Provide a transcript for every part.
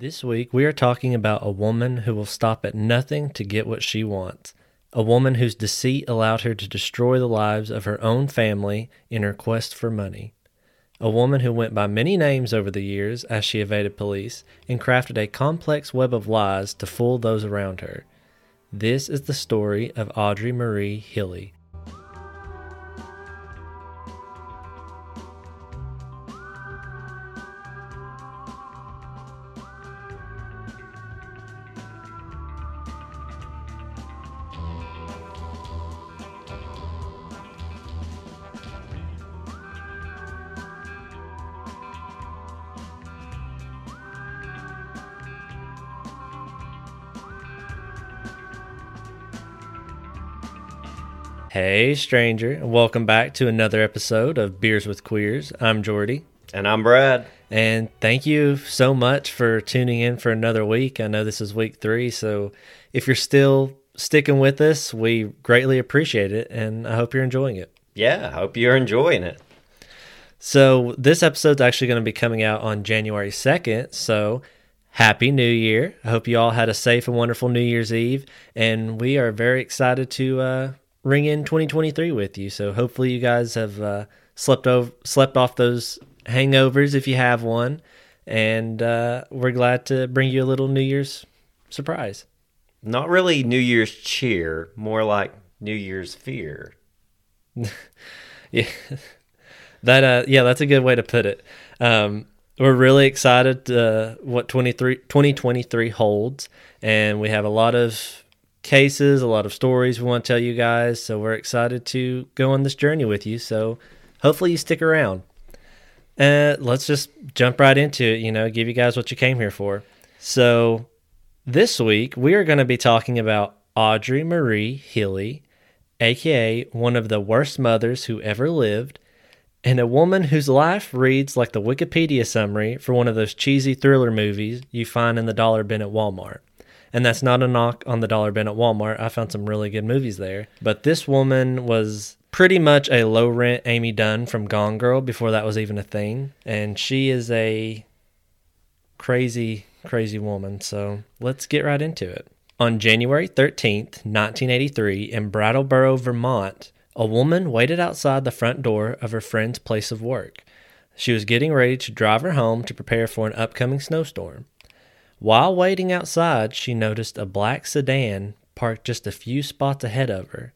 This week, we are talking about a woman who will stop at nothing to get what she wants. A woman whose deceit allowed her to destroy the lives of her own family in her quest for money. A woman who went by many names over the years as she evaded police and crafted a complex web of lies to fool those around her. This is the story of Audrey Marie Hilley. Hey, stranger, and welcome back to another episode of Beers with Queers. I'm Jordy, And I'm Brad. and thank you so much for tuning in for another week. I know this is week three, so if you're still sticking with us, we greatly appreciate it, and I hope you're enjoying it. Yeah, I hope you're enjoying it. So, this episode's actually going to be coming out on January 2nd. So, Happy New Year. I hope you all had a safe and wonderful New Year's Eve. And we are very excited to uh, ring in 2023 with you. So, hopefully, you guys have uh, slept, over, slept off those hangovers if you have one. And uh, we're glad to bring you a little New Year's surprise. Not really New Year's cheer, more like New Year's fear. Yeah, that uh, yeah, that's a good way to put it. Um, we're really excited uh, what 23, 2023 holds, and we have a lot of cases, a lot of stories we want to tell you guys. So we're excited to go on this journey with you. So hopefully you stick around. Uh, let's just jump right into it. You know, give you guys what you came here for. So this week we are going to be talking about Audrey Marie Healy, aka one of the worst mothers who ever lived, and a woman whose life reads like the Wikipedia summary for one of those cheesy thriller movies you find in the dollar bin at Walmart. And that's not a knock on the dollar bin at Walmart. I found some really good movies there. But this woman was pretty much a low rent Amy Dunne from Gone Girl before that was even a thing. And she is a crazy, crazy woman. So let's get right into it. On January 13th, 1983, in Brattleboro, Vermont, a woman waited outside the front door of her friend's place of work. She was getting ready to drive her home to prepare for an upcoming snowstorm. While waiting outside, she noticed a black sedan parked just a few spots ahead of her.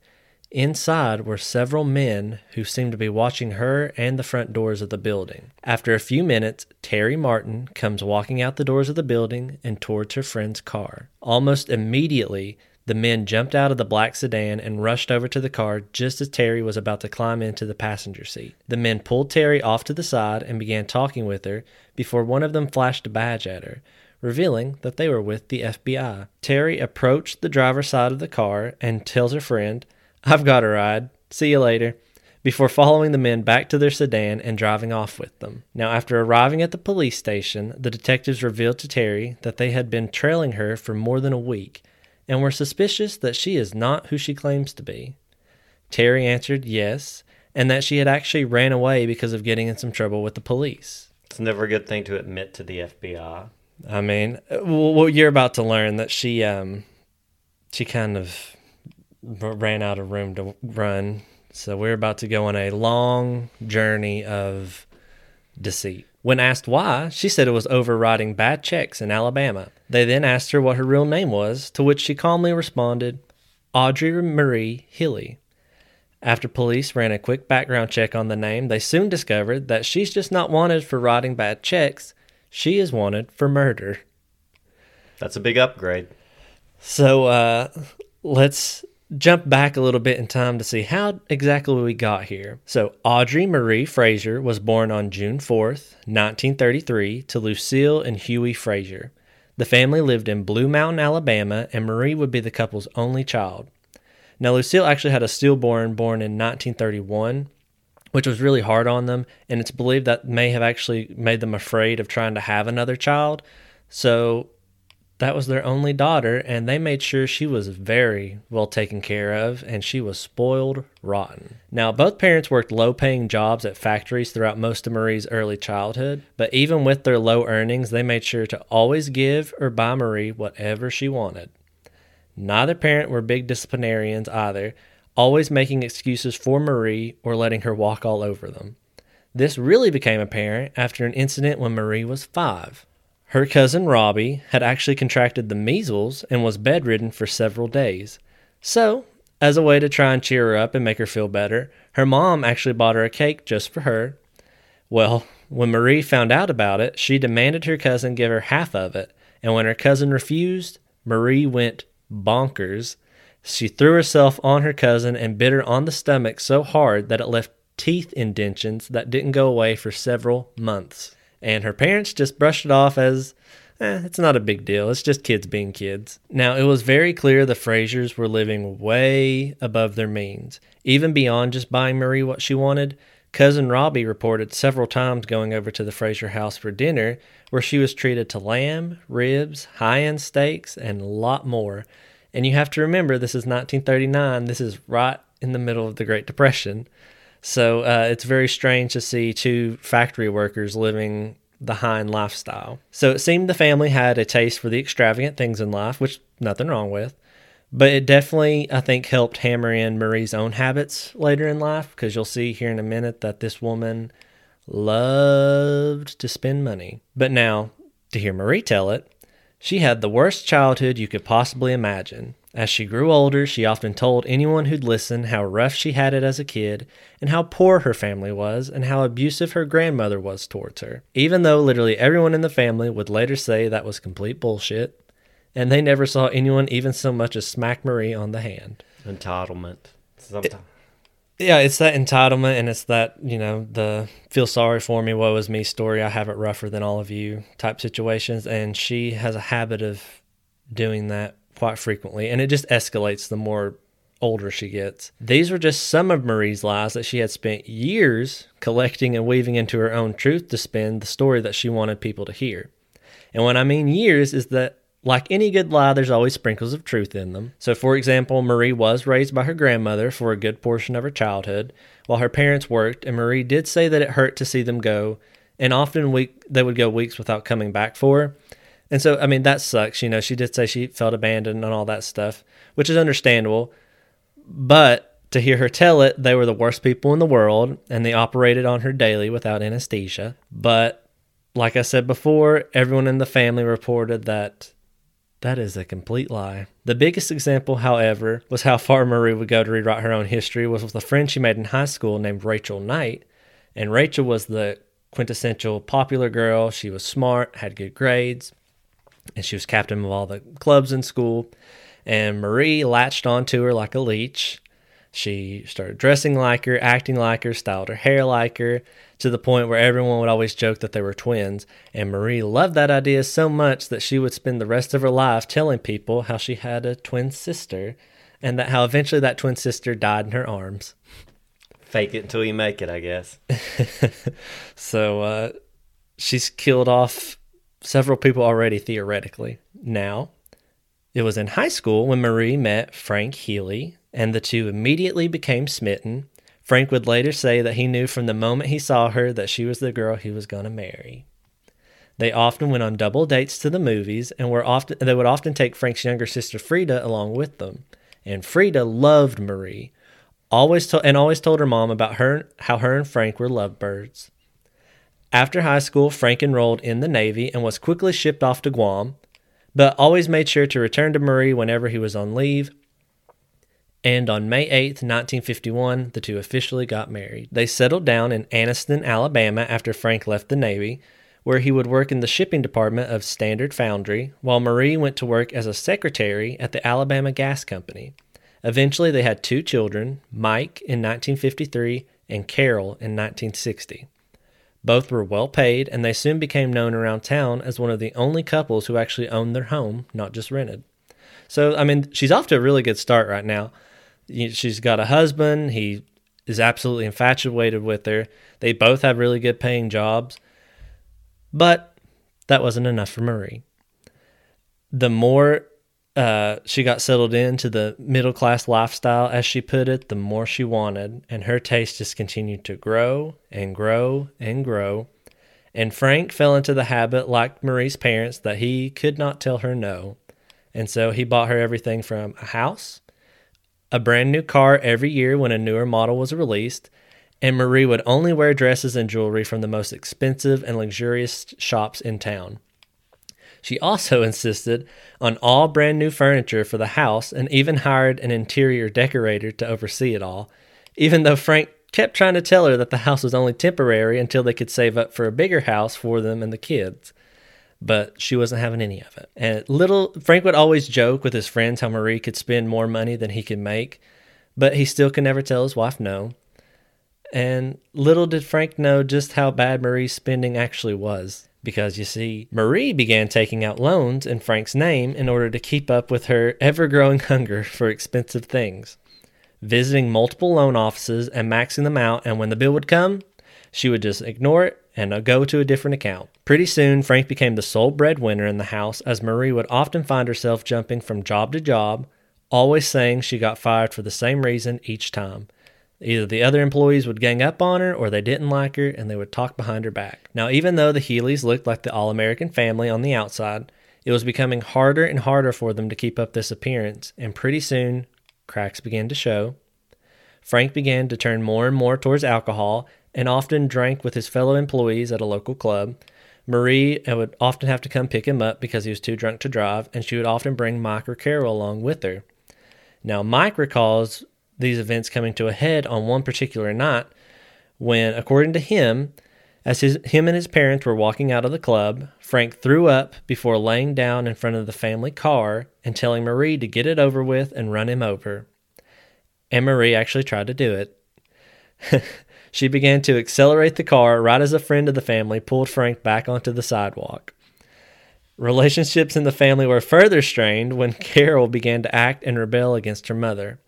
Inside were several men who seemed to be watching her and the front doors of the building. After a few minutes, Terry Martin comes walking out the doors of the building and towards her friend's car. Almost immediately, the men jumped out of the black sedan and rushed over to the car just as Terry was about to climb into the passenger seat. The men pulled Terry off to the side and began talking with her before one of them flashed a badge at her, revealing that they were with the FBI. Terry approached the driver's side of the car and tells her friend, I've got a ride. See you later. Before following the men back to their sedan and driving off with them. Now, after arriving at the police station, the detectives revealed to Terry that they had been trailing her for more than a week and were suspicious that she is not who she claims to be. Terry answered yes, and that she had actually ran away because of getting in some trouble with the police. It's never a good thing to admit to the FBI. I mean, well, you're about to learn that she, um, she kind of ran out of room to run. So we're about to go on a long journey of deceit. When asked why, she said it was overriding bad checks in Alabama. They then asked her what her real name was, to which she calmly responded, Audrey Marie Healy. After police ran a quick background check on the name, they soon discovered that she's just not wanted for writing bad checks, she is wanted for murder. That's a big upgrade. So uh, let's jump back a little bit in time to see how exactly we got here. So Audrey Marie Frazier was born on June 4th, 1933, to Lucille and Huey Frazier. The family lived in Blue Mountain, Alabama, and Marie would be the couple's only child. Now, Lucille actually had a stillborn born in 1931, which was really hard on them, and it's believed that may have actually made them afraid of trying to have another child. So that was their only daughter, and they made sure she was very well taken care of, and she was spoiled rotten. Now, both parents worked low paying jobs at factories throughout most of Marie's early childhood, but even with their low earnings, they made sure to always give or buy Marie whatever she wanted. Neither parent were big disciplinarians either, always making excuses for Marie or letting her walk all over them. This really became apparent after an incident when Marie was five. Her cousin Robbie had actually contracted the measles and was bedridden for several days. So, as a way to try and cheer her up and make her feel better, her mom actually bought her a cake just for her. Well, when Marie found out about it, she demanded her cousin give her half of it, and when her cousin refused, Marie went bonkers. She threw herself on her cousin and bit her on the stomach so hard that it left teeth indentions that didn't go away for several months. And her parents just brushed it off as, eh, it's not a big deal. It's just kids being kids. Now, it was very clear the Fraziers were living way above their means, even beyond just buying Marie what she wanted. Cousin Robbie reported several times going over to the Frazier house for dinner, where she was treated to lamb, ribs, high end steaks, and a lot more. And you have to remember, this is 1939. This is right in the middle of the Great Depression. So uh, it's very strange to see two factory workers living the Hine lifestyle. So it seemed the family had a taste for the extravagant things in life, which nothing wrong with. But it definitely, I think, helped hammer in Marie's own habits later in life because you'll see here in a minute that this woman loved to spend money. But now, to hear Marie tell it, she had the worst childhood you could possibly imagine. As she grew older, she often told anyone who'd listen how rough she had it as a kid, and how poor her family was, and how abusive her grandmother was towards her. Even though literally everyone in the family would later say that was complete bullshit, and they never saw anyone even so much as smack Marie on the hand. Entitlement. Sometimes. Yeah, it's that entitlement, and it's that, you know, the feel sorry for me, woe is me story. I have it rougher than all of you type situations. And she has a habit of doing that quite frequently, and it just escalates the more older she gets. These were just some of Marie's lies that she had spent years collecting and weaving into her own truth to spin the story that she wanted people to hear. And what I mean years is that like any good lie, there's always sprinkles of truth in them. So, for example, Marie was raised by her grandmother for a good portion of her childhood while her parents worked, and Marie did say that it hurt to see them go, and often they would go weeks without coming back for her. And so, I mean, that sucks. You know, she did say she felt abandoned and all that stuff, which is understandable. But to hear her tell it, they were the worst people in the world and they operated on her daily without anesthesia. But like I said before, everyone in the family reported that that is a complete lie. The biggest example, however, was how far Marie would go to rewrite her own history was with a friend she made in high school named Rachel Knight. And Rachel was the quintessential popular girl. She was smart, had good grades, and she was captain of all the clubs in school. And Marie latched onto her like a leech. She started dressing like her, acting like her, styled her hair like her, to the point where everyone would always joke that they were twins. And Marie loved that idea so much that she would spend the rest of her life telling people how she had a twin sister and that how eventually that twin sister died in her arms. Fake it until you make it, I guess. so uh, she's killed off several people already theoretically. Now, it was in high school when Marie met Frank Healy, and the two immediately became smitten. Frank would later say that he knew from the moment he saw her that she was the girl he was going to marry. They often went on double dates to the movies and were often they would often take Frank's younger sister Frida along with them. And Frida loved Marie, always to- and always told her mom about her how her and Frank were lovebirds. After high school, Frank enrolled in the Navy and was quickly shipped off to Guam, but always made sure to return to Marie whenever he was on leave. And on May 8, 1951, the two officially got married. They settled down in Anniston, Alabama after Frank left the Navy, where he would work in the shipping department of Standard Foundry, while Marie went to work as a secretary at the Alabama Gas Company. Eventually, they had two children, Mike in 1953 and Carol in 1960. Both were well paid, and they soon became known around town as one of the only couples who actually owned their home, not just rented. So, I mean, she's off to a really good start right now. She's got a husband. He is absolutely infatuated with her. They both have really good paying jobs. But that wasn't enough for Marie. the more uh, she got settled into the middle class lifestyle, as she put it, the more she wanted, and her taste just continued to grow and grow and grow. And Frank fell into the habit, like Marie's parents, that he could not tell her no. And so he bought her everything from a house, a brand new car every year when a newer model was released, and Marie would only wear dresses and jewelry from the most expensive and luxurious shops in town. She also insisted on all brand new furniture for the house and even hired an interior decorator to oversee it all, even though Frank kept trying to tell her that the house was only temporary until they could save up for a bigger house for them and the kids. But she wasn't having any of it. And little Frank would always joke with his friends how Marie could spend more money than he could make, but he still could never tell his wife no. And little did Frank know just how bad Marie's spending actually was. Because you see, Marie began taking out loans in Frank's name in order to keep up with her ever growing hunger for expensive things visiting multiple loan offices and maxing them out, and when the bill would come, she would just ignore it and go to a different account. Pretty soon, Frank became the sole breadwinner in the house, as Marie would often find herself jumping from job to job, always saying she got fired for the same reason each time. Either the other employees would gang up on her or they didn't like her and they would talk behind her back. Now, even though the Healy's looked like the all American family on the outside, it was becoming harder and harder for them to keep up this appearance, and pretty soon cracks began to show. Frank began to turn more and more towards alcohol and often drank with his fellow employees at a local club. Marie uh, would often have to come pick him up because he was too drunk to drive, and she would often bring Mike or Carol along with her. Now, Mike recalls these events coming to a head on one particular night when, according to him, as his, him and his parents were walking out of the club, Frank threw up before laying down in front of the family car and telling Marie to get it over with and run him over. And Marie actually tried to do it. she began to accelerate the car right as a friend of the family pulled Frank back onto the sidewalk. Relationships in the family were further strained when Carol began to act and rebel against her mother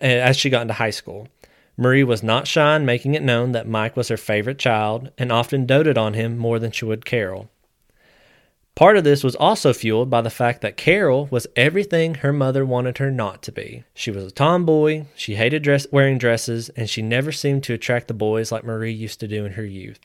as she got into high school. Marie was not shy in making it known that Mike was her favorite child and often doted on him more than she would Carol. Part of this was also fueled by the fact that Carol was everything her mother wanted her not to be. She was a tomboy, she hated dress- wearing dresses, and she never seemed to attract the boys like Marie used to do in her youth.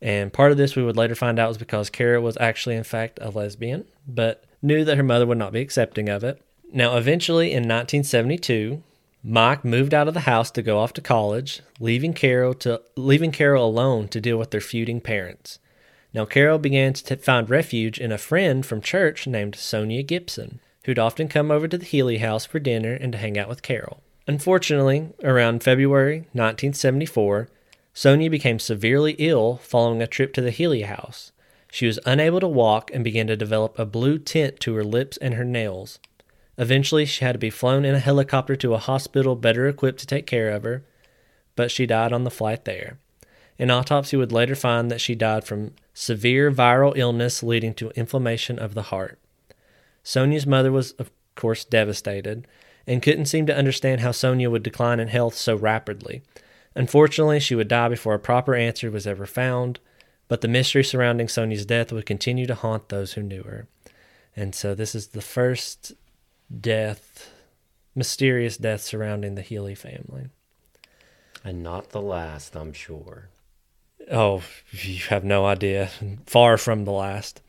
And part of this we would later find out was because Carol was actually, in fact, a lesbian, but knew that her mother would not be accepting of it. Now, eventually in 1972, Mike moved out of the house to go off to college, leaving Carol to leaving Carol alone to deal with their feuding parents. Now Carol began to find refuge in a friend from church named Sonia Gibson, who'd often come over to the Healy house for dinner and to hang out with Carol. Unfortunately, around February 1974, Sonia became severely ill following a trip to the Healy house. She was unable to walk and began to develop a blue tint to her lips and her nails. Eventually, she had to be flown in a helicopter to a hospital better equipped to take care of her, but she died on the flight there. An autopsy would later find that she died from severe viral illness leading to inflammation of the heart. Sonia's mother was, of course, devastated and couldn't seem to understand how Sonia would decline in health so rapidly. Unfortunately, she would die before a proper answer was ever found, but the mystery surrounding Sonia's death would continue to haunt those who knew her. And so, this is the first death, mysterious death surrounding the Healy family. And not the last, I'm sure. Oh, you have no idea. Far from the last.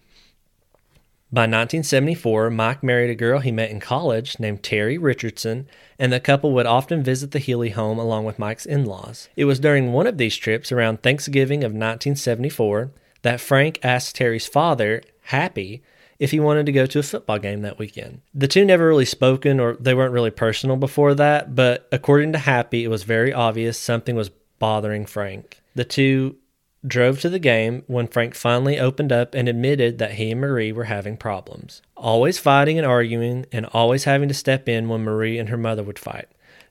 By 1974, Mike married a girl he met in college named Terry Richardson, and the couple would often visit the Healy home along with Mike's in laws. It was during one of these trips around Thanksgiving of 1974 that Frank asked Terry's father, Happy, if he wanted to go to a football game that weekend. The two never really spoken or they weren't really personal before that, but according to Happy, it was very obvious something was bothering Frank. The two drove to the game when Frank finally opened up and admitted that he and Marie were having problems. Always fighting and arguing, and always having to step in when Marie and her mother would fight.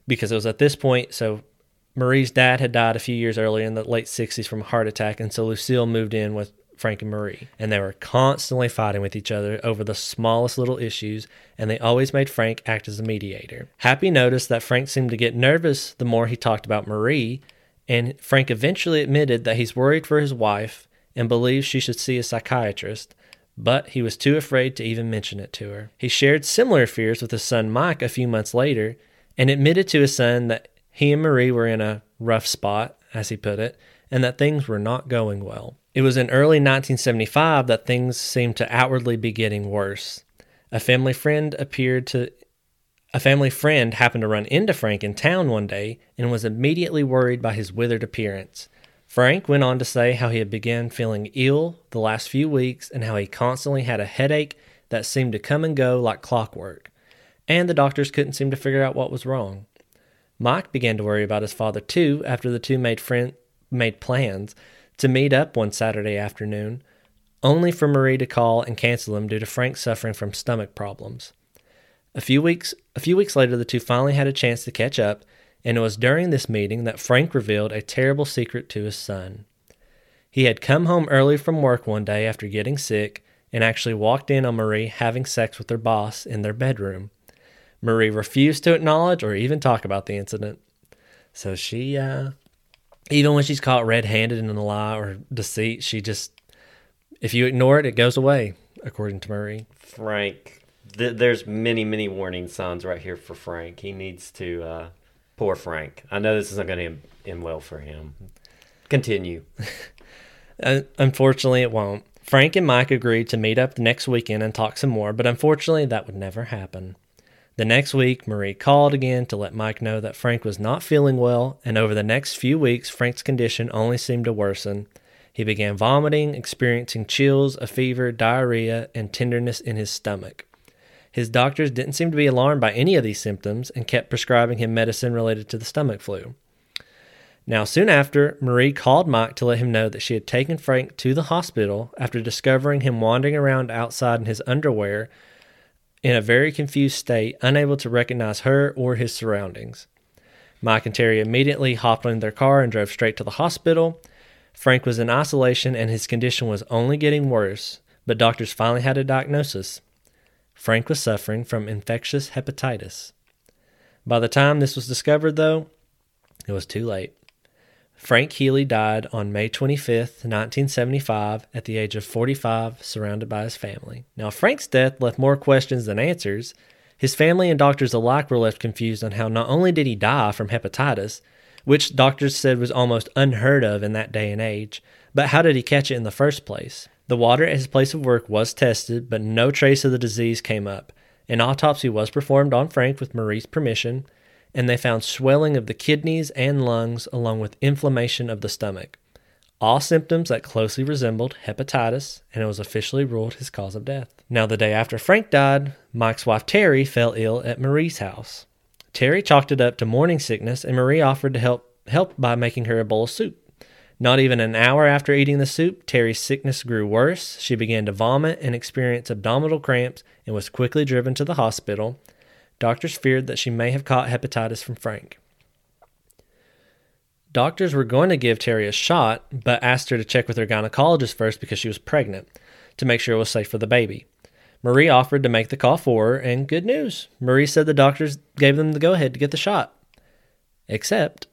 Because it was at this point, so Marie's dad had died a few years earlier in the late 60s from a heart attack, and so Lucille moved in with Frank and Marie, and they were constantly fighting with each other over the smallest little issues, and they always made Frank act as a mediator. Happy noticed that Frank seemed to get nervous the more he talked about Marie, and Frank eventually admitted that he's worried for his wife and believes she should see a psychiatrist, but he was too afraid to even mention it to her. He shared similar fears with his son Mike a few months later and admitted to his son that he and Marie were in a rough spot, as he put it, and that things were not going well. It was in early 1975 that things seemed to outwardly be getting worse. A family friend appeared to a family friend happened to run into Frank in town one day and was immediately worried by his withered appearance. Frank went on to say how he had begun feeling ill the last few weeks and how he constantly had a headache that seemed to come and go like clockwork, and the doctors couldn't seem to figure out what was wrong. Mike began to worry about his father too after the two made friend made plans to meet up one Saturday afternoon, only for Marie to call and cancel them due to Frank suffering from stomach problems. A few weeks a few weeks later the two finally had a chance to catch up, and it was during this meeting that Frank revealed a terrible secret to his son. He had come home early from work one day after getting sick and actually walked in on Marie having sex with her boss in their bedroom. Marie refused to acknowledge or even talk about the incident. So she, uh, even when she's caught red handed in a lie or deceit, she just, if you ignore it, it goes away, according to Marie. Frank, th- there's many, many warning signs right here for Frank. He needs to, uh, poor Frank. I know this isn't going to end, well for him. Continue. Unfortunately, it won't. Frank and Mike agreed to meet up the next weekend and talk some more, but unfortunately, that would never happen. The next week, Marie called again to let Mike know that Frank was not feeling well, and over the next few weeks, Frank's condition only seemed to worsen. He began vomiting, experiencing chills, a fever, diarrhea, and tenderness in his stomach. His doctors didn't seem to be alarmed by any of these symptoms and kept prescribing him medicine related to the stomach flu. Now, soon after, Marie called Mike to let him know that she had taken Frank to the hospital after discovering him wandering around outside in his underwear in a very confused state, unable to recognize her or his surroundings. Mike and Terry immediately hopped in their car and drove straight to the hospital. Frank was in isolation and his condition was only getting worse, but doctors finally had a diagnosis. Frank was suffering from infectious hepatitis. By the time this was discovered, though, it was too late. Frank Healy died on May 25th, 1975, at the age of 45, surrounded by his family. Now, Frank's death left more questions than answers. His family and doctors alike were left confused on how not only did he die from hepatitis, which doctors said was almost unheard of in that day and age, but how did he catch it in the first place? The water at his place of work was tested, but no trace of the disease came up. An autopsy was performed on Frank with Marie's permission, and they found swelling of the kidneys and lungs along with inflammation of the stomach. All symptoms that closely resembled hepatitis, and it was officially ruled his cause of death. Now, the day after Frank died, Mike's wife Terry fell ill at Marie's house. Terry chalked it up to morning sickness, and Marie offered to help help by making her a bowl of soup. Not even an hour after eating the soup, Terry's sickness grew worse. She began to vomit and experience abdominal cramps and was quickly driven to the hospital. Doctors feared that she may have caught hepatitis from Frank. Doctors were going to give Terry a shot, but asked her to check with her gynecologist first because she was pregnant to make sure it was safe for the baby. Marie offered to make the call for her, and good news. Marie said the doctors gave them the go ahead to get the shot. Except,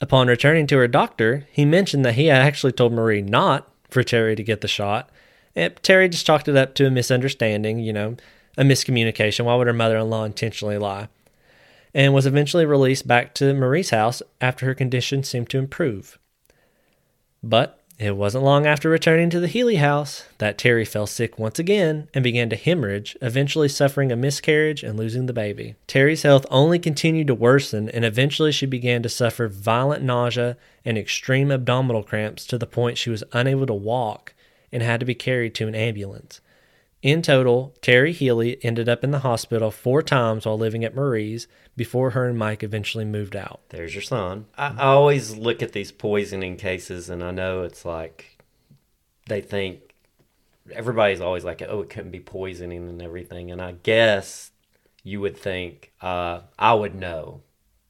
upon returning to her doctor, he mentioned that he had actually told Marie not for Terry to get the shot. And Terry just chalked it up to a misunderstanding, you know, a miscommunication. Why would her mother in law intentionally lie? And was eventually released back to Marie's house after her condition seemed to improve. But it wasn't long after returning to the Healy house that Terry fell sick once again and began to hemorrhage, eventually suffering a miscarriage and losing the baby. Terry's health only continued to worsen, and eventually she began to suffer violent nausea and extreme abdominal cramps to the point she was unable to walk and had to be carried to an ambulance. In total, Terry Healy ended up in the hospital four times while living at Marie's before her and Mike eventually moved out. There's your son. I, I always look at these poisoning cases, and I know it's like they think everybody's always like, oh, it couldn't be poisoning and everything. And I guess you would think uh, I would know.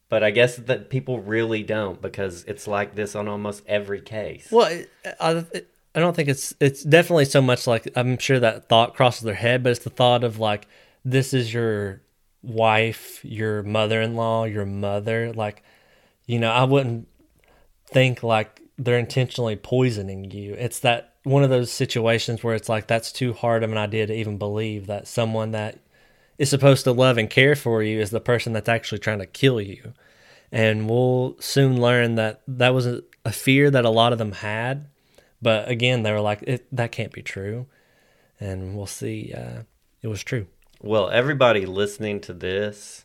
But I guess that people really don't because it's like this on almost every case. Well, I, I don't think it's it's definitely so much like I'm sure that thought crosses their head, but it's the thought of like this is your wife, your mother-in-law, your mother. Like, you know, I wouldn't think like they're intentionally poisoning you. It's that one of those situations where it's like that's too hard of an idea to even believe that someone that is supposed to love and care for you is the person that's actually trying to kill you. And we'll soon learn that that was a, a fear that a lot of them had. But again, they were like, it, that can't be true. And we'll see. Uh, it was true. Well, everybody listening to this,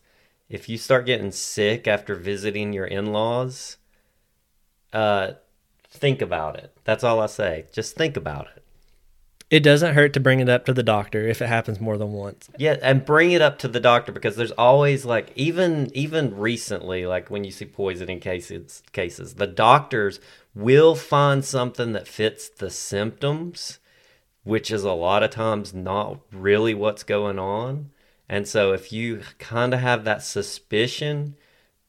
if you start getting sick after visiting your in laws, uh, think about it. That's all I say. Just think about it. It doesn't hurt to bring it up to the doctor if it happens more than once. Yeah, and bring it up to the doctor because there's always like even even recently, like when you see poisoning cases cases, the doctors will find something that fits the symptoms, which is a lot of times not really what's going on. And so if you kind of have that suspicion,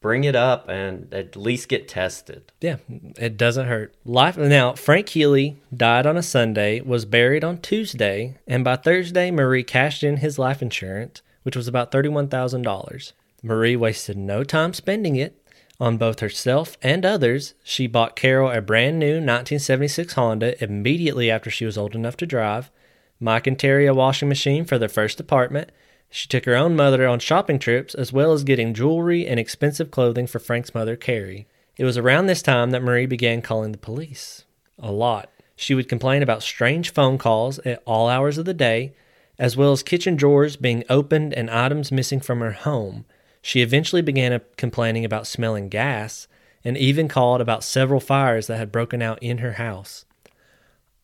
bring it up and at least get tested. Yeah, it doesn't hurt. Life now, Frank Healy died on a Sunday, was buried on Tuesday, and by Thursday, Marie cashed in his life insurance, which was about $31,000. Marie wasted no time spending it on both herself and others. She bought Carol a brand new 1976 Honda immediately after she was old enough to drive, Mike and Terry a washing machine for their first apartment, she took her own mother on shopping trips as well as getting jewelry and expensive clothing for Frank's mother, Carrie. It was around this time that Marie began calling the police. A lot. She would complain about strange phone calls at all hours of the day, as well as kitchen drawers being opened and items missing from her home. She eventually began complaining about smelling gas and even called about several fires that had broken out in her house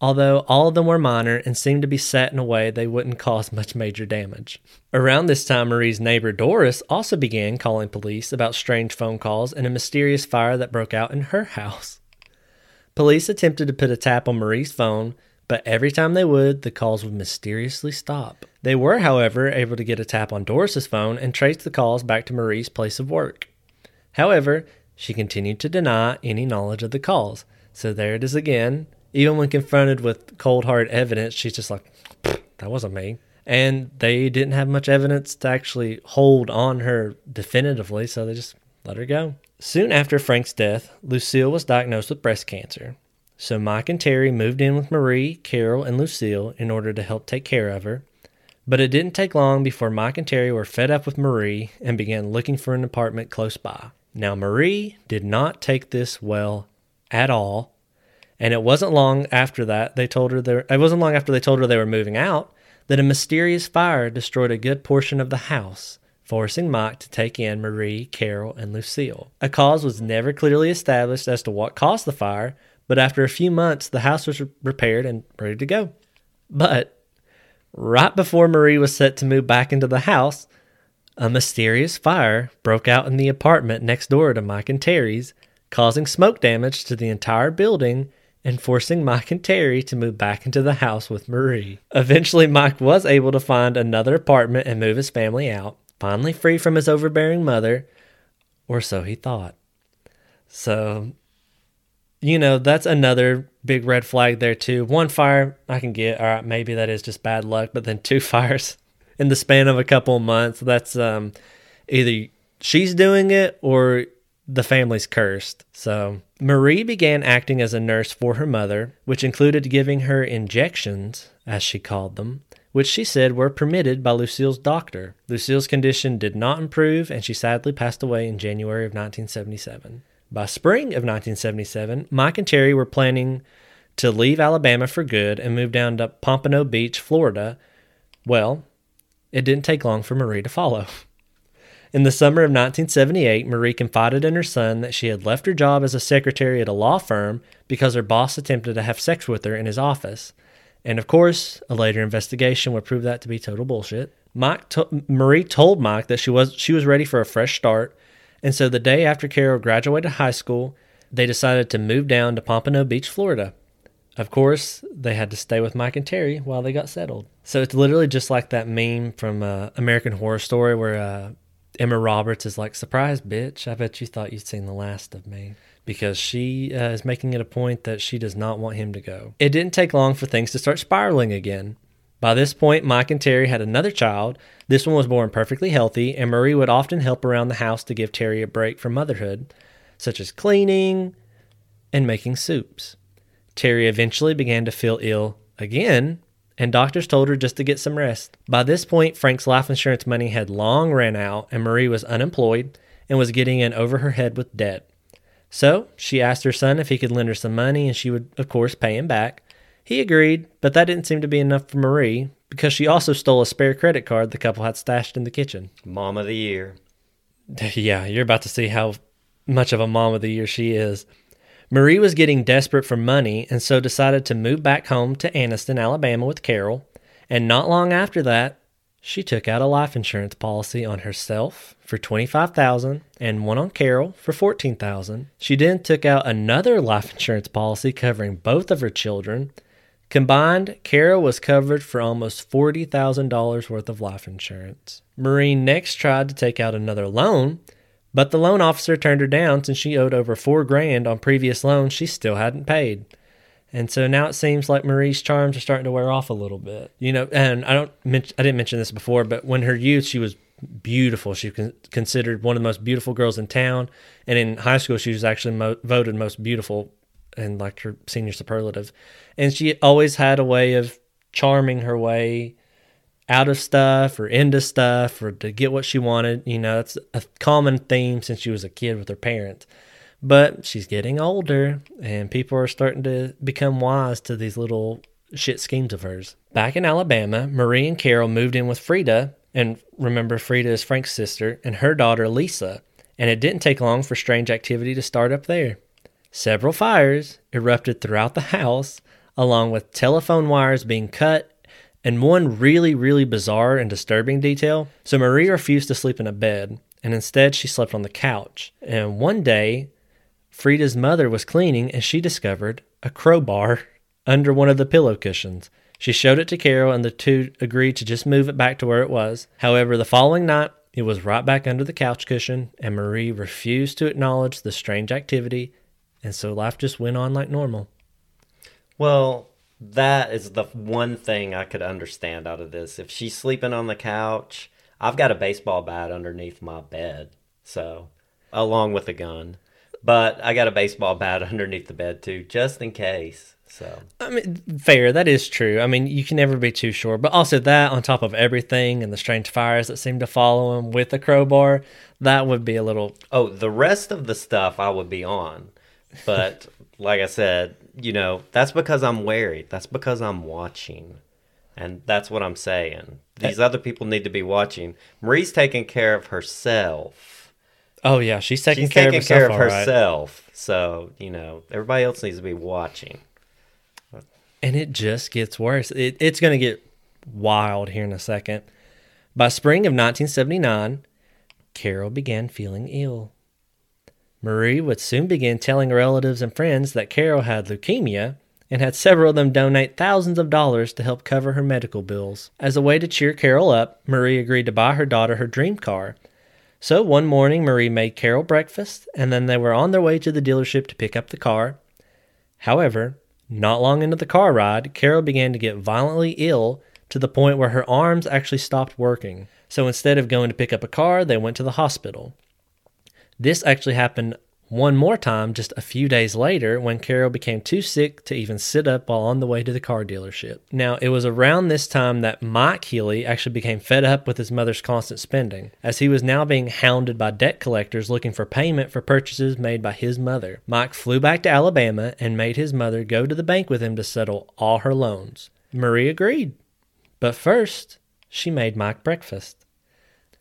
although all of them were minor and seemed to be set in a way they wouldn't cause much major damage. Around this time, Marie's neighbor Doris also began calling police about strange phone calls and a mysterious fire that broke out in her house. Police attempted to put a tap on Marie's phone, but every time they would, the calls would mysteriously stop. They were, however, able to get a tap on Doris's phone and trace the calls back to Marie's place of work. However, she continued to deny any knowledge of the calls. So there it is again, even when confronted with cold hard evidence, she's just like, that wasn't me. And they didn't have much evidence to actually hold on her definitively, so they just let her go. Soon after Frank's death, Lucille was diagnosed with breast cancer. So Mike and Terry moved in with Marie, Carol, and Lucille in order to help take care of her. But it didn't take long before Mike and Terry were fed up with Marie and began looking for an apartment close by. Now, Marie did not take this well at all and it wasn't long after that they told her there it wasn't long after they told her they were moving out that a mysterious fire destroyed a good portion of the house, forcing Mike to take in Marie, Carol, and Lucille. A cause was never clearly established as to what caused the fire, but after a few months the house was repaired and ready to go. But right before Marie was set to move back into the house, a mysterious fire broke out in the apartment next door to Mike and Terry's, causing smoke damage to the entire building and forcing Mike and Terry to move back into the house with Marie. Eventually, Mike was able to find another apartment and move his family out, finally free from his overbearing mother, or so he thought. So, you know, that's another big red flag there, too. One fire I can get, all right, maybe that is just bad luck, but then two fires in the span of a couple of months, that's um, either she's doing it or the family's cursed. So Marie began acting as a nurse for her mother, which included giving her injections, as she called them, which she said were permitted by Lucille's doctor. Lucille's condition did not improve, and she sadly passed away in January of 1977. By spring of 1977, Mike and Terry were planning to leave Alabama for good and move down to Pompano Beach, Florida. Well, it didn't take long for Marie to follow. In the summer of 1978, Marie confided in her son that she had left her job as a secretary at a law firm because her boss attempted to have sex with her in his office. And of course, a later investigation would prove that to be total bullshit. Mike to- Marie told Mike that she was she was ready for a fresh start, and so the day after Carol graduated high school, they decided to move down to Pompano Beach, Florida. Of course, they had to stay with Mike and Terry while they got settled. So it's literally just like that meme from uh, American Horror Story where uh, Emma Roberts is like, surprise, bitch. I bet you thought you'd seen the last of me. Because she uh, is making it a point that she does not want him to go. It didn't take long for things to start spiraling again. By this point, Mike and Terry had another child. This one was born perfectly healthy, and Marie would often help around the house to give Terry a break from motherhood, such as cleaning and making soups. Terry eventually began to feel ill again, and doctors told her just to get some rest. By this point, Frank's life insurance money had long ran out, and Marie was unemployed and was getting in over her head with debt. So she asked her son if he could lend her some money, and she would, of course, pay him back. He agreed, but that didn't seem to be enough for Marie because she also stole a spare credit card the couple had stashed in the kitchen. Mom of the year. Yeah, you're about to see how much of a mom of the year she is. Marie was getting desperate for money and so decided to move back home to Anniston, Alabama with Carol. And not long after that, she took out a life insurance policy on herself for 25000 and one on Carol for 14000 She then took out another life insurance policy covering both of her children. Combined, Carol was covered for almost $40,000 worth of life insurance. Marie next tried to take out another loan, but the loan officer turned her down since she owed over 4 grand on previous loans she still hadn't paid. And so now it seems like Marie's charms are starting to wear off a little bit. You know, and I don't I didn't mention this before, but when her youth, she was beautiful. She was considered one of the most beautiful girls in town, and in high school, she was actually mo- voted most beautiful in like her senior superlative. And she always had a way of charming her way out of stuff or into stuff or to get what she wanted. You know, that's a common theme since she was a kid with her parents. But she's getting older, and people are starting to become wise to these little shit schemes of hers. Back in Alabama, Marie and Carol moved in with Frida, and remember, Frida is Frank's sister, and her daughter, Lisa. And it didn't take long for strange activity to start up there. Several fires erupted throughout the house, along with telephone wires being cut and one really, really bizarre and disturbing detail. So Marie refused to sleep in a bed, and instead she slept on the couch. And one day, Frida's mother was cleaning and she discovered a crowbar under one of the pillow cushions. She showed it to Carol and the two agreed to just move it back to where it was. However, the following night, it was right back under the couch cushion, and Marie refused to acknowledge the strange activity, and so life just went on like normal. Well, that is the one thing I could understand out of this. If she's sleeping on the couch, I've got a baseball bat underneath my bed, so along with a gun. But I got a baseball bat underneath the bed too, just in case. So I mean, fair. That is true. I mean, you can never be too sure. But also that on top of everything and the strange fires that seem to follow him with a crowbar, that would be a little. Oh, the rest of the stuff I would be on, but like I said, you know, that's because I'm wary. That's because I'm watching. And that's what I'm saying. These other people need to be watching. Marie's taking care of herself. Oh yeah, she's taking She's care taking of herself. care of all right. herself. So, you know, everybody else needs to be watching. and it just gets worse. It, it's going to get wild here in a second. By spring of 1979, Carol began feeling ill. Marie would soon begin telling relatives and friends that Carol had leukemia and had several of them donate thousands of dollars to help cover her medical bills. As a way to cheer Carol up, Marie agreed to buy her daughter her dream car. So one morning, Marie made Carol breakfast, and then they were on their way to the dealership to pick up the car. However, not long into the car ride, Carol began to get violently ill to the point where her arms actually stopped working. So instead of going to pick up a car, they went to the hospital. This actually happened one more time just a few days later when Carol became too sick to even sit up while on the way to the car dealership. Now, it was around this time that Mike Healy actually became fed up with his mother's constant spending, as he was now being hounded by debt collectors looking for payment for purchases made by his mother. Mike flew back to Alabama and made his mother go to the bank with him to settle all her loans. Marie agreed, but first, she made Mike breakfast.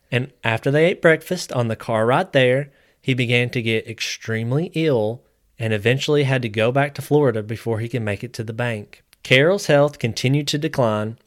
And after they ate breakfast on the car ride there, he began to get extremely ill and eventually had to go back to Florida before he could make it to the bank. Carol's health continued to decline,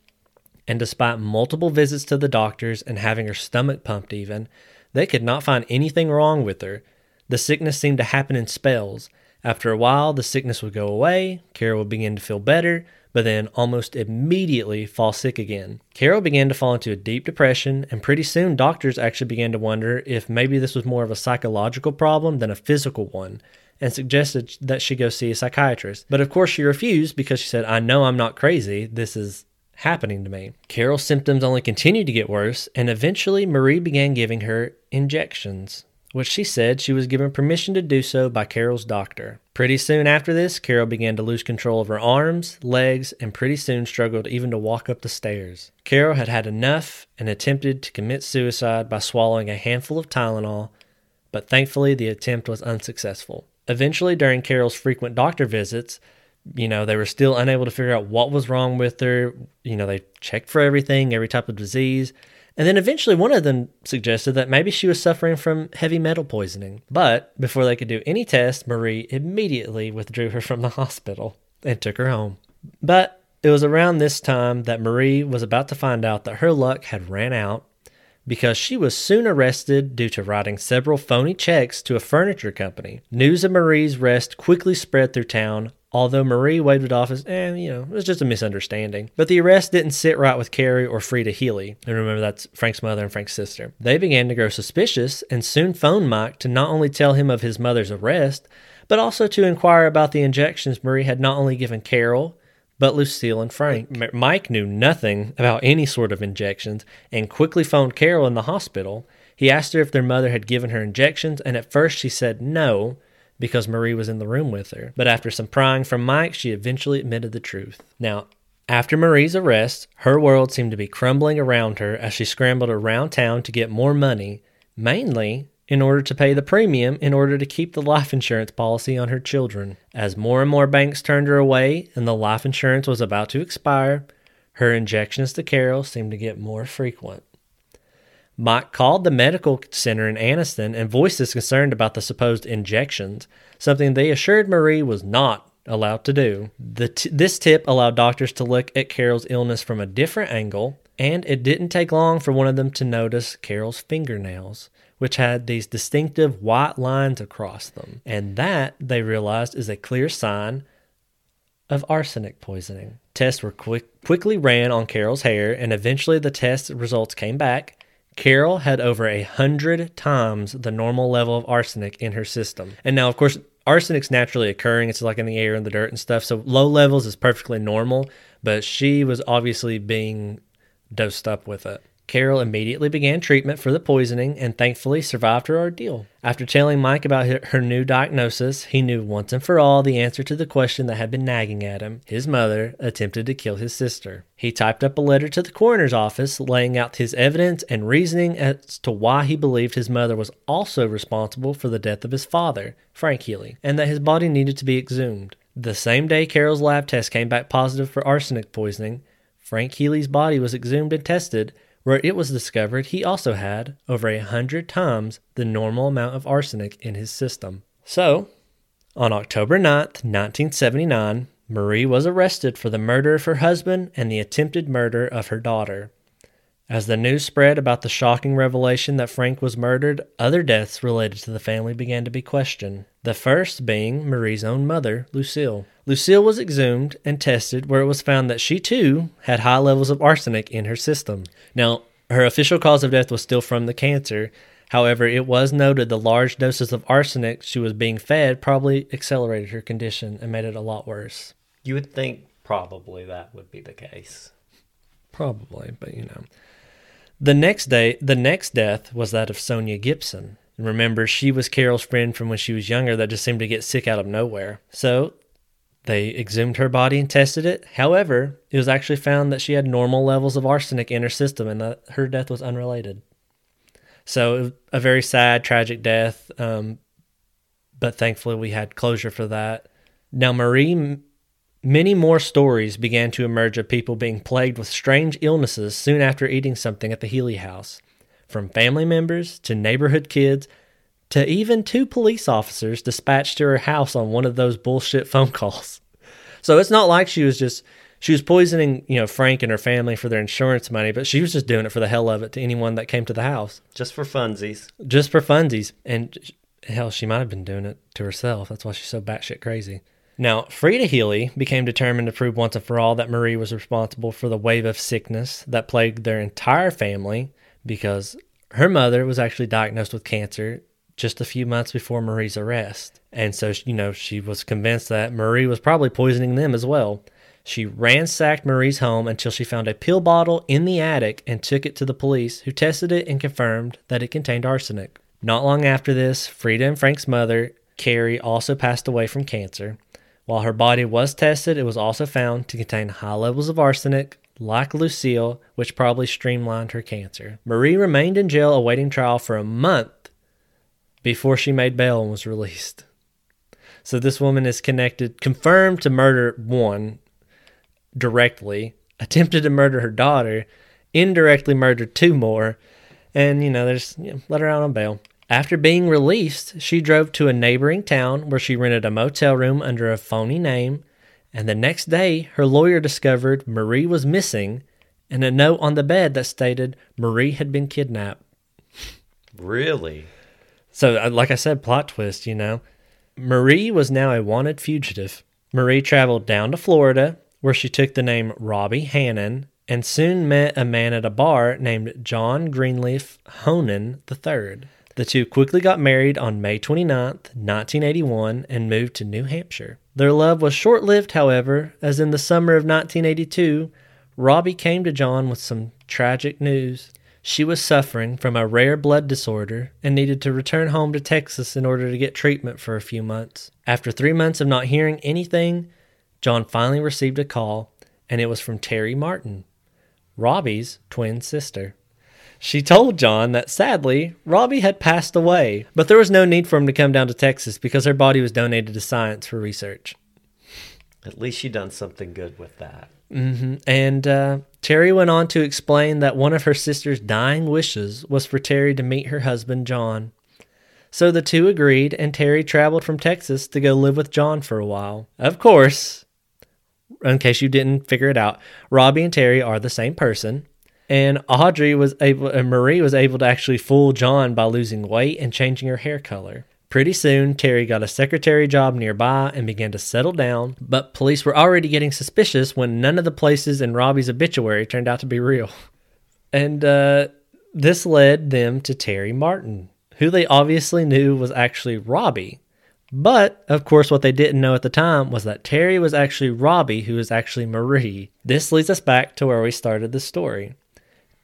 and despite multiple visits to the doctors and having her stomach pumped, even, they could not find anything wrong with her. The sickness seemed to happen in spells. After a while, the sickness would go away, Carol would begin to feel better, but then almost immediately fall sick again. Carol began to fall into a deep depression, and pretty soon doctors actually began to wonder if maybe this was more of a psychological problem than a physical one, and suggested that she go see a psychiatrist. But of course, she refused because she said, I know I'm not crazy. This is happening to me. Carol's symptoms only continued to get worse, and eventually Marie began giving her injections, which she said she was given permission to do so by Carol's doctor. Pretty soon after this, Carol began to lose control of her arms, legs, and pretty soon struggled even to walk up the stairs. Carol had had enough and attempted to commit suicide by swallowing a handful of Tylenol, but thankfully the attempt was unsuccessful. Eventually, during Carol's frequent doctor visits, you know, they were still unable to figure out what was wrong with her. You know, they checked for everything, every type of disease. And then eventually one of them suggested that maybe she was suffering from heavy metal poisoning. But before they could do any tests, Marie immediately withdrew her from the hospital and took her home. But it was around this time that Marie was about to find out that her luck had ran out because she was soon arrested due to writing several phony checks to a furniture company. News of Marie's arrest quickly spread through town, although Marie waved it off as, eh, you know, it was just a misunderstanding. But the arrest didn't sit right with Carrie or Frida Healy. And remember, that's Frank's mother and Frank's sister. They began to grow suspicious and soon phoned Mike to not only tell him of his mother's arrest, but also to inquire about the injections Marie had not only given Carol, but Lucille and Frank. Mike knew nothing about any sort of injections and quickly phoned Carol in the hospital. He asked her if their mother had given her injections, and at first she said no because Marie was in the room with her. But after some prying from Mike, she eventually admitted the truth. Now, after Marie's arrest, her world seemed to be crumbling around her as she scrambled around town to get more money, mainly in order to pay the premium in order to keep the life insurance policy on her children. As more and more banks turned her away and the life insurance was about to expire, her injections to Carol seemed to get more frequent. Mike called the medical center in Anniston and voiced his concern about the supposed injections, something they assured Marie was not allowed to do. T- this tip allowed doctors to look at Carol's illness from a different angle, and it didn't take long for one of them to notice Carol's fingernails, which had these distinctive white lines across them. And that, they realized, is a clear sign of arsenic poisoning. Tests were quick, quickly ran on Carol's hair, and eventually the test results came back Carol had over a hundred times the normal level of arsenic in her system. And now, of course, arsenic's naturally occurring. It's like in the air and the dirt and stuff. So low levels is perfectly normal, but she was obviously being dosed up with it. Carol immediately began treatment for the poisoning and thankfully survived her ordeal. After telling Mike about her new diagnosis, he knew once and for all the answer to the question that had been nagging at him. His mother attempted to kill his sister. He typed up a letter to the coroner's office laying out his evidence and reasoning as to why he believed his mother was also responsible for the death of his father, Frank Healy, and that his body needed to be exhumed. The same day Carol's lab test came back positive for arsenic poisoning, Frank Healy's body was exhumed and tested, where it was discovered he also had over a hundred times the normal amount of arsenic in his system. So, on October 9th, 1979, Marie was arrested for the murder of her husband and the attempted murder of her daughter. As the news spread about the shocking revelation that Frank was murdered, other deaths related to the family began to be questioned. The first being Marie's own mother, Lucille. Lucille was exhumed and tested, where it was found that she too had high levels of arsenic in her system. Now, her official cause of death was still from the cancer. However, it was noted the large doses of arsenic she was being fed probably accelerated her condition and made it a lot worse. You would think probably that would be the case. Probably, but you know. The next day, the next death was that of Sonia Gibson. Remember, she was Carol's friend from when she was younger that just seemed to get sick out of nowhere. So they exhumed her body and tested it. However, it was actually found that she had normal levels of arsenic in her system and that her death was unrelated. So, a very sad, tragic death. Um, but thankfully, we had closure for that. Now, Marie Many more stories began to emerge of people being plagued with strange illnesses soon after eating something at the Healy house, from family members to neighborhood kids to even two police officers dispatched to her house on one of those bullshit phone calls. So it's not like she was just she was poisoning, you know, Frank and her family for their insurance money, but she was just doing it for the hell of it to anyone that came to the house. Just for funsies. Just for funsies. And hell, she might have been doing it to herself. That's why she's so batshit crazy. Now, Frida Healy became determined to prove once and for all that Marie was responsible for the wave of sickness that plagued their entire family because her mother was actually diagnosed with cancer just a few months before Marie's arrest. And so, you know, she was convinced that Marie was probably poisoning them as well. She ransacked Marie's home until she found a pill bottle in the attic and took it to the police, who tested it and confirmed that it contained arsenic. Not long after this, Frida and Frank's mother, Carrie, also passed away from cancer. While her body was tested, it was also found to contain high levels of arsenic, like Lucille, which probably streamlined her cancer. Marie remained in jail awaiting trial for a month before she made bail and was released. So this woman is connected, confirmed to murder one directly, attempted to murder her daughter, indirectly murdered two more, and you know, there's you know, let her out on bail. After being released, she drove to a neighboring town where she rented a motel room under a phony name. And the next day, her lawyer discovered Marie was missing and a note on the bed that stated Marie had been kidnapped. Really? So, uh, like I said, plot twist, you know. Marie was now a wanted fugitive. Marie traveled down to Florida, where she took the name Robbie Hannon and soon met a man at a bar named John Greenleaf Honan III. The two quickly got married on May 29th, 1981, and moved to New Hampshire. Their love was short lived, however, as in the summer of 1982, Robbie came to John with some tragic news. She was suffering from a rare blood disorder and needed to return home to Texas in order to get treatment for a few months. After three months of not hearing anything, John finally received a call, and it was from Terry Martin, Robbie's twin sister. She told John that sadly, Robbie had passed away, but there was no need for him to come down to Texas because her body was donated to science for research. At least she done something good with that. Mm-hmm. And uh, Terry went on to explain that one of her sister's dying wishes was for Terry to meet her husband, John. So the two agreed, and Terry traveled from Texas to go live with John for a while. Of course, in case you didn't figure it out, Robbie and Terry are the same person. And Audrey was able, and Marie was able to actually fool John by losing weight and changing her hair color. Pretty soon, Terry got a secretary job nearby and began to settle down, but police were already getting suspicious when none of the places in Robbie's obituary turned out to be real. And uh, this led them to Terry Martin, who they obviously knew was actually Robbie. But, of course, what they didn't know at the time was that Terry was actually Robbie, who was actually Marie. This leads us back to where we started the story.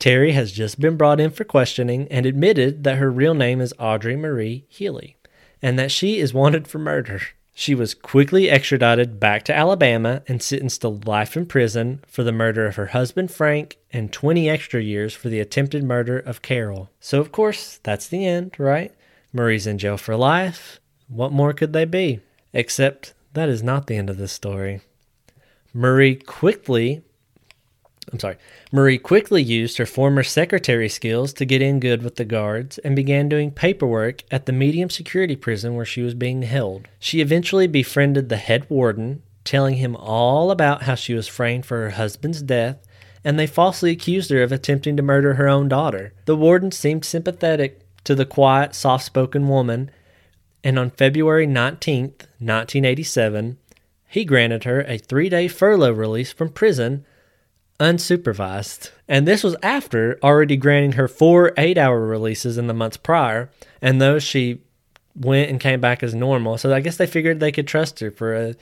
Terry has just been brought in for questioning and admitted that her real name is Audrey Marie Healy and that she is wanted for murder. She was quickly extradited back to Alabama and sentenced to life in prison for the murder of her husband Frank and 20 extra years for the attempted murder of Carol. So, of course, that's the end, right? Marie's in jail for life. What more could they be? Except that is not the end of this story. Marie quickly I'm sorry. Marie quickly used her former secretary skills to get in good with the guards and began doing paperwork at the medium security prison where she was being held. She eventually befriended the head warden, telling him all about how she was framed for her husband's death, and they falsely accused her of attempting to murder her own daughter. The warden seemed sympathetic to the quiet, soft spoken woman, and on February 19th, 1987, he granted her a three day furlough release from prison unsupervised. And this was after already granting her four eight hour releases in the months prior, and those she went and came back as normal. So I guess they figured they could trust her for a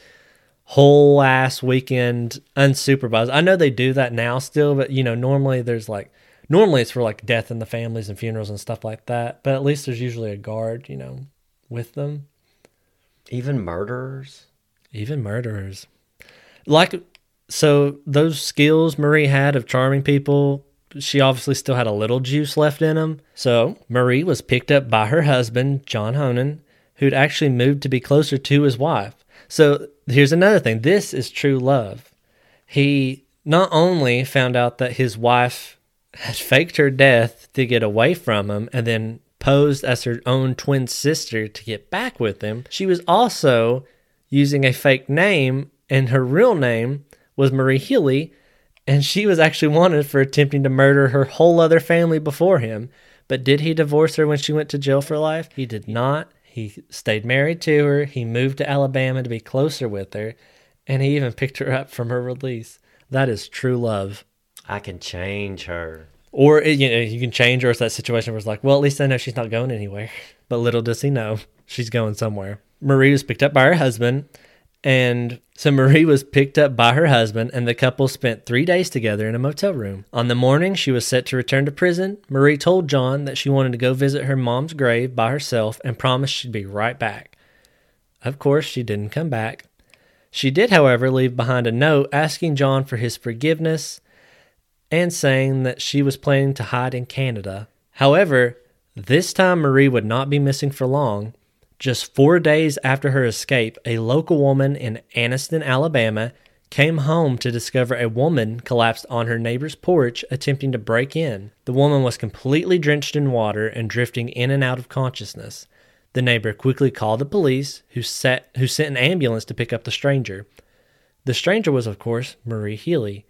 whole ass weekend unsupervised. I know they do that now still, but you know, normally there's like normally it's for like death in the families and funerals and stuff like that, but at least there's usually a guard, you know, with them. Even murderers? Even murderers. Like so those skills Marie had of charming people, she obviously still had a little juice left in them. So Marie was picked up by her husband, John Honan, who'd actually moved to be closer to his wife. So here's another thing this is true love. He not only found out that his wife had faked her death to get away from him and then posed as her own twin sister to get back with him, she was also using a fake name and her real name was Marie Healy, and she was actually wanted for attempting to murder her whole other family before him. But did he divorce her when she went to jail for life? He did not. He stayed married to her. He moved to Alabama to be closer with her, and he even picked her up from her release. That is true love. I can change her. Or eh, you know, you can change her. It's that situation where it's like, well, at least I know she's not going anywhere. But little does he know, she's going somewhere. Marie was picked up by her husband, and So Marie was picked up by her husband, and the couple spent three days together in a motel room. On the morning she was set to return to prison, Marie told John that she wanted to go visit her mom's grave by herself and promised she'd be right back. Of course, she didn't come back. She did, however, leave behind a note asking John for his forgiveness and saying that she was planning to hide in Canada. However, this time Marie would not be missing for long. Just four days after her escape, a local woman in Anniston, Alabama, came home to discover a woman collapsed on her neighbor's porch attempting to break in. The woman was completely drenched in water and drifting in and out of consciousness. The neighbor quickly called the police, who, set, who sent an ambulance to pick up the stranger. The stranger was, of course, Marie Healy,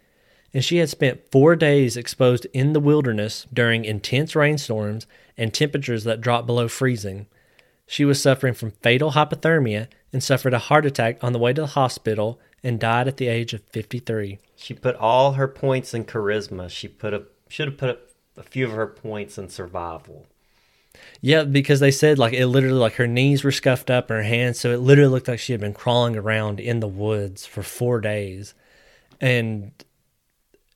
and she had spent four days exposed in the wilderness during intense rainstorms and temperatures that dropped below freezing. She was suffering from fatal hypothermia and suffered a heart attack on the way to the hospital and died at the age of 53. She put all her points in charisma. She put a should have put a, a few of her points in survival. Yeah, because they said like it literally like her knees were scuffed up and her hands, so it literally looked like she had been crawling around in the woods for four days. And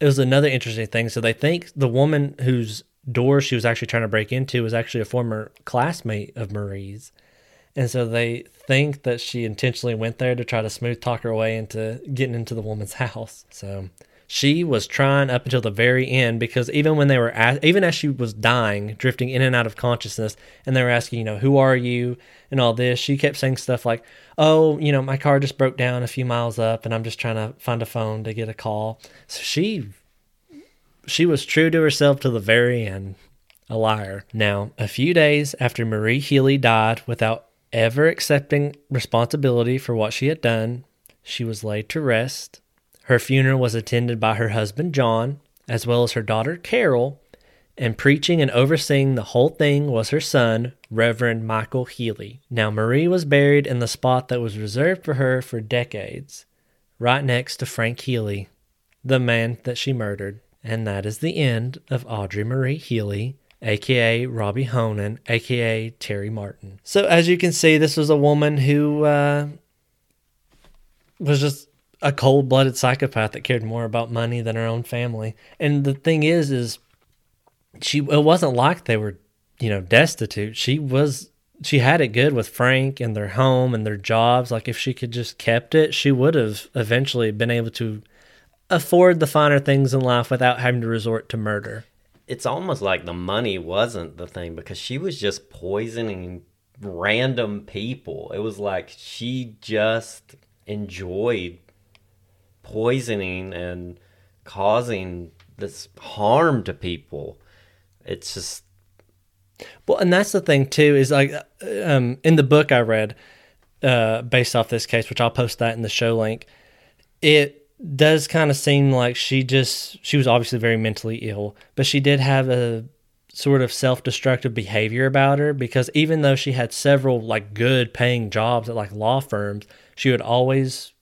it was another interesting thing. So they think the woman whose door she was actually trying to break into was actually a former classmate of Marie's. And so they think that she intentionally went there to try to smooth talk her way into getting into the woman's house. So she was trying up until the very end because even when they were at, even as she was dying, drifting in and out of consciousness, and they were asking, you know, who are you and all this, she kept saying stuff like, "Oh, you know, my car just broke down a few miles up, and I'm just trying to find a phone to get a call." So she she was true to herself to the very end. A liar. Now, a few days after Marie Healy died without ever accepting responsibility for what she had done, she was laid to rest. Her funeral was attended by her husband John, as well as her daughter Carol, and preaching and overseeing the whole thing was her son, Reverend Michael Healy. Now, Marie was buried in the spot that was reserved for her for decades, right next to Frank Healy, the man that she murdered. And that is the end of Audrey Marie Healy, aka Robbie Honan, aka Terry Martin. So, as you can see, this was a woman who uh, was just a cold blooded psychopath that cared more about money than her own family. And the thing is, is she it wasn't like they were, you know, destitute. She was she had it good with Frank and their home and their jobs. Like if she could just kept it, she would have eventually been able to afford the finer things in life without having to resort to murder. It's almost like the money wasn't the thing because she was just poisoning random people. It was like she just enjoyed poisoning and causing this harm to people. It's just well, and that's the thing too is like um, in the book I read uh, based off this case, which I'll post that in the show link. It does kind of seem like she just she was obviously very mentally ill, but she did have a sort of self-destructive behavior about her because even though she had several like good paying jobs at like law firms, she would always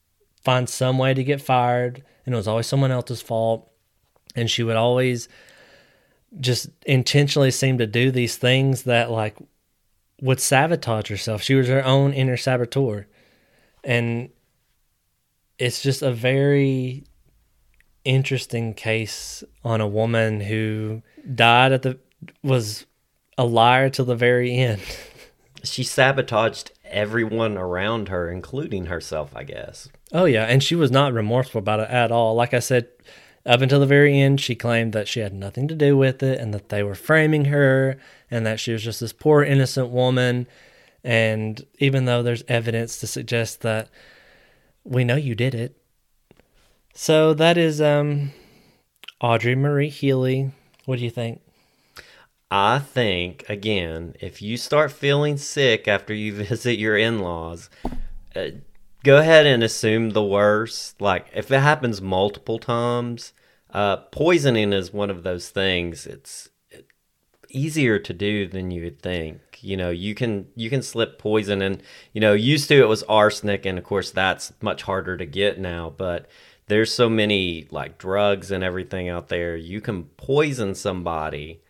find some way to get fired and it was always someone else's fault and she would always just intentionally seem to do these things that like would sabotage herself. She was her own inner saboteur. And it's just a very interesting case on a woman who died at the was a liar till the very end. she sabotaged everyone around her, including herself, I guess. Oh yeah, and she was not remorseful about it at all. Like I said, up until the very end, she claimed that she had nothing to do with it and that they were framing her and that she was just this poor innocent woman. And even though there's evidence to suggest that we know you did it. So that is um Audrey Marie Healy. What do you think? I think again, if you start feeling sick after you visit your in-laws, uh, go ahead and assume the worst. Like if it happens multiple times, uh, poisoning is one of those things. It's easier to do than you would think. You know, you can you can slip poison, and you know, used to it was arsenic, and of course that's much harder to get now. But there's so many like drugs and everything out there. You can poison somebody,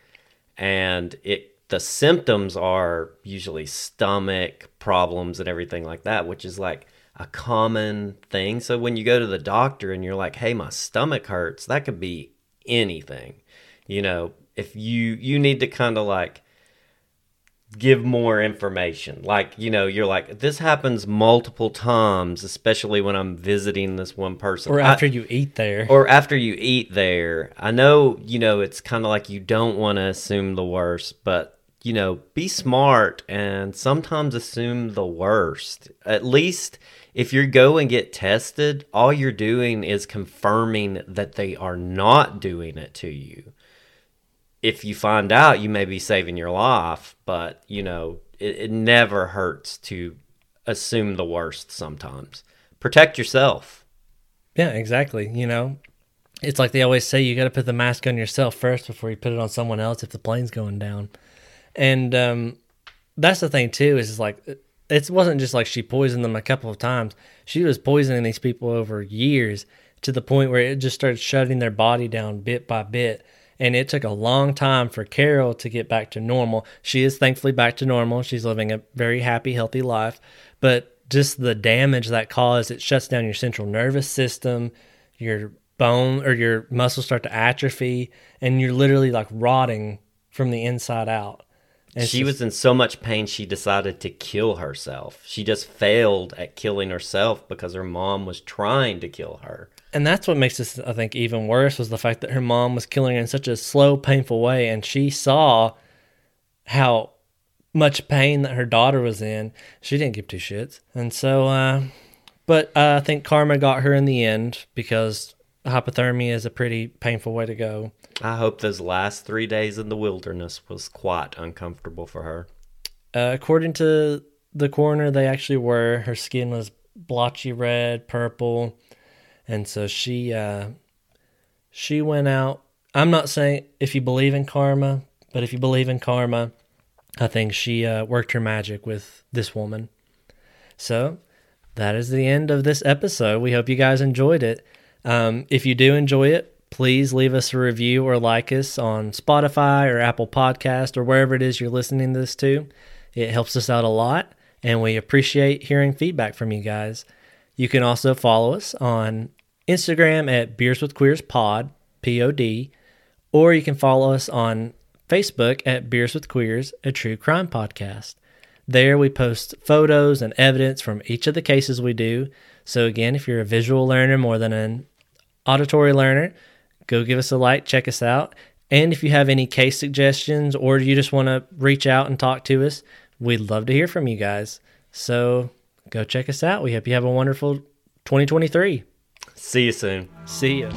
and it the symptoms are usually stomach problems and everything like that, which is like a common thing. So when you go to the doctor and you're like, "Hey, my stomach hurts," that could be anything. You know, if you you need to kind of like give more information. Like, you know, you're like, this happens multiple times, especially when I'm visiting this one person. Or after I, you eat there. Or after you eat there. I know, you know, it's kind of like you don't want to assume the worst, but, you know, be smart and sometimes assume the worst. At least if you go and get tested, all you're doing is confirming that they are not doing it to you if you find out, you may be saving your life, but you know, it, it never hurts to assume the worst sometimes. Protect yourself. Yeah, exactly. You know, it's like they always say you got to put the mask on yourself first before you put it on someone else if the plane's going down. And um, that's the thing too is like it wasn't just like she poisoned them a couple of times. She was poisoning these people over years to the point where it just started shutting their body down bit by bit and it took a long time for Carol to get back to normal. She is thankfully back to normal. She's living a very happy, healthy life, but just the damage that caused, it shuts down your central nervous system, your bone or your muscles start to atrophy, and you're literally like rotting from the inside out. And she was in so much pain she decided to kill herself. She just failed at killing herself because her mom was trying to kill her and that's what makes this i think even worse was the fact that her mom was killing her in such a slow painful way and she saw how much pain that her daughter was in. She didn't give two shits. And so uh, but uh, i think karma got her in the end because hypothermia is a pretty painful way to go. I hope those last three days in the wilderness was quite uncomfortable for her. Uh, according to the coroner they actually were. Her skin was blotchy red purple and so she uh, she went out. I'm not saying if you believe in karma, but if you believe in karma, I think she uh, worked her magic with this woman. So that is the end of this episode. We hope you guys enjoyed it. Um, if you do enjoy it, please leave us a review or like us on Spotify or Apple Podcast or wherever it is you're listening to this to. It helps us out a lot, and we appreciate hearing feedback from you guys. You can also follow us on Instagram at Beers with Queers Pod, P O D, or you can follow us on Facebook at Beers with Queers, a true crime podcast. There we post photos and evidence from each of the cases we do. So, again, if you're a visual learner more than an auditory learner, go give us a like, check us out. And if you have any case suggestions or you just want to reach out and talk to us, we'd love to hear from you guys. So, go check us out. We hope you have a wonderful 2023. See you soon. See you.